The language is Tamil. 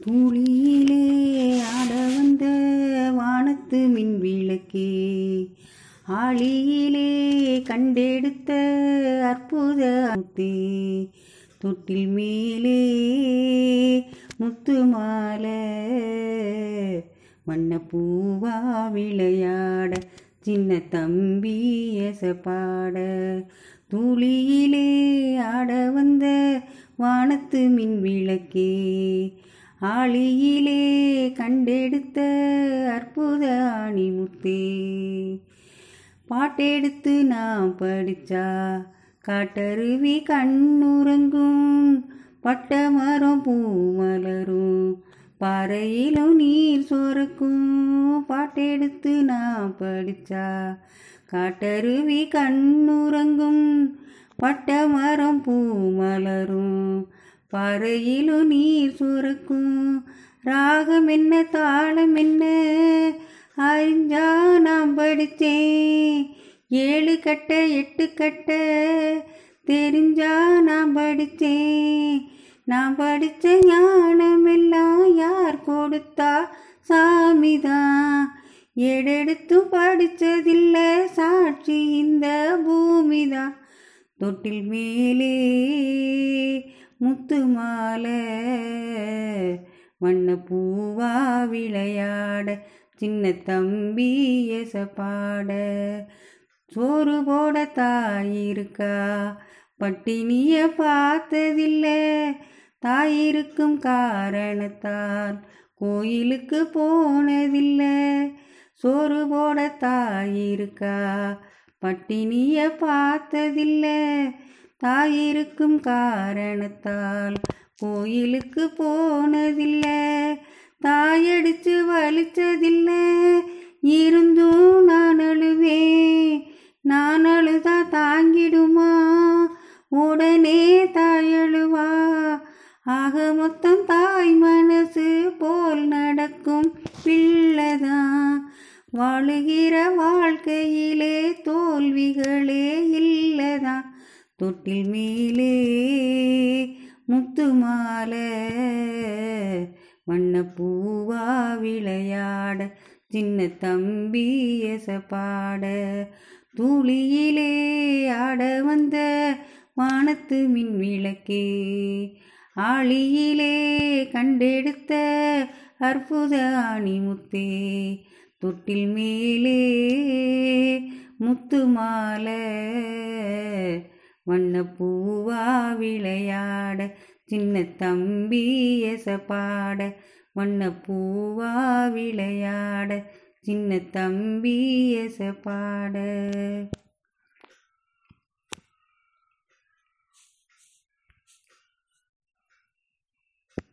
தூளியிலே ஆட வந்த வானத்து மின் விளக்கே ஆளியிலே கண்டெடுத்த அற்புத தொட்டில் மேலே முத்து மாலை வண்ணப்பூவா விளையாட சின்ன தம்பி எசப்பாட தூளியிலே ஆட வந்த வானத்து மின் விளக்கே ஆளியிலே கண்டெடுத்த அற்புத ஆணிமுத்தே. பாட்டெடுத்து நான் படிச்சா காட்டருவி கண்ணுறங்கும் பட்ட மரம் பூ மலரும் பாறையிலும் நீர் சோறுக்கும் பாட்டெடுத்து நான் படிச்சா காட்டருவி கண்ணுறங்கும் பட்ட மரம் பூ மலரும் பாறையிலும் நீர் சுரக்கும். ராகம் என்ன தாளம் என்ன? அறிஞ்சா நான் படித்தேன். ஏழு கட்ட எட்டு கட்ட தெரிஞ்சா நான் படித்தேன். நான் படித்த ஞானம் எல்லாம் யார் கொடுத்தா? சாமிதான் ஏடெடுத்து படித்ததில்ல சாட்சி இந்த பூமிதான் தொட்டில் மேலே முத்து மாலை. வண்ண பூவா விளையாட சின்ன தம்பி எசப்பாட. சோறு போட தாயிருக்கா பட்டினிய பார்த்ததில்லை. தாயிருக்கும் காரணத்தால் கோயிலுக்கு போனதில்லை. சோறு போட தாயிருக்கா பட்டினிய பார்த்ததில்லை. தாயிருக்கும் காரணத்தால் கோயிலுக்கு போனதில்லை தாயடிச்சு வலிச்சதில்லை. இருந்தும் நான் அழுவேன். நான் அழுதா தாங்கிடுமா? உடனே தாயழுவா ஆக மொத்தம் தாய் மனசு போல் நடக்கும் பிள்ளைதான் வாழுகிற வாழ்க்கையிலே தோல்விகளே இல்லைதான் தொட்டில் மேலே முத்து மாலை வண்ணப்பூவா விளையாட சின்ன தம்பி எசப்பாட தூளியிலே ஆட வந்த வானத்து மின் விளக்கே ஆளியிலே கண்டெடுத்த அற்புத ஆணிமுத்தே. தொட்டில் மேலே முத்து மாலை வண்ணப்பூவா விளையாட சின்ன தம்பி எசப்பாட. வண்ணப்பூவா விளையாட சின்ன தம்பி எசப்பாட.